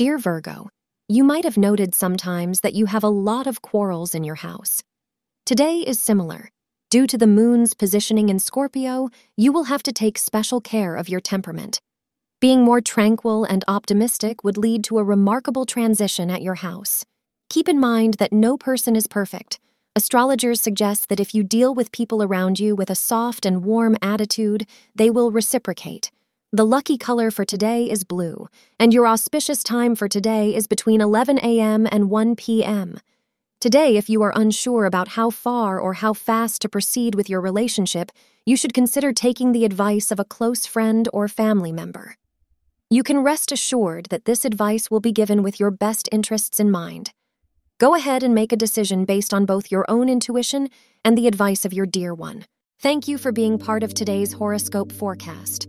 Dear Virgo, you might have noted sometimes that you have a lot of quarrels in your house. Today is similar. Due to the moon's positioning in Scorpio, you will have to take special care of your temperament. Being more tranquil and optimistic would lead to a remarkable transition at your house. Keep in mind that no person is perfect. Astrologers suggest that if you deal with people around you with a soft and warm attitude, they will reciprocate. The lucky color for today is blue, and your auspicious time for today is between 11 a.m. and 1 p.m. Today, if you are unsure about how far or how fast to proceed with your relationship, you should consider taking the advice of a close friend or family member. You can rest assured that this advice will be given with your best interests in mind. Go ahead and make a decision based on both your own intuition and the advice of your dear one. Thank you for being part of today's horoscope forecast.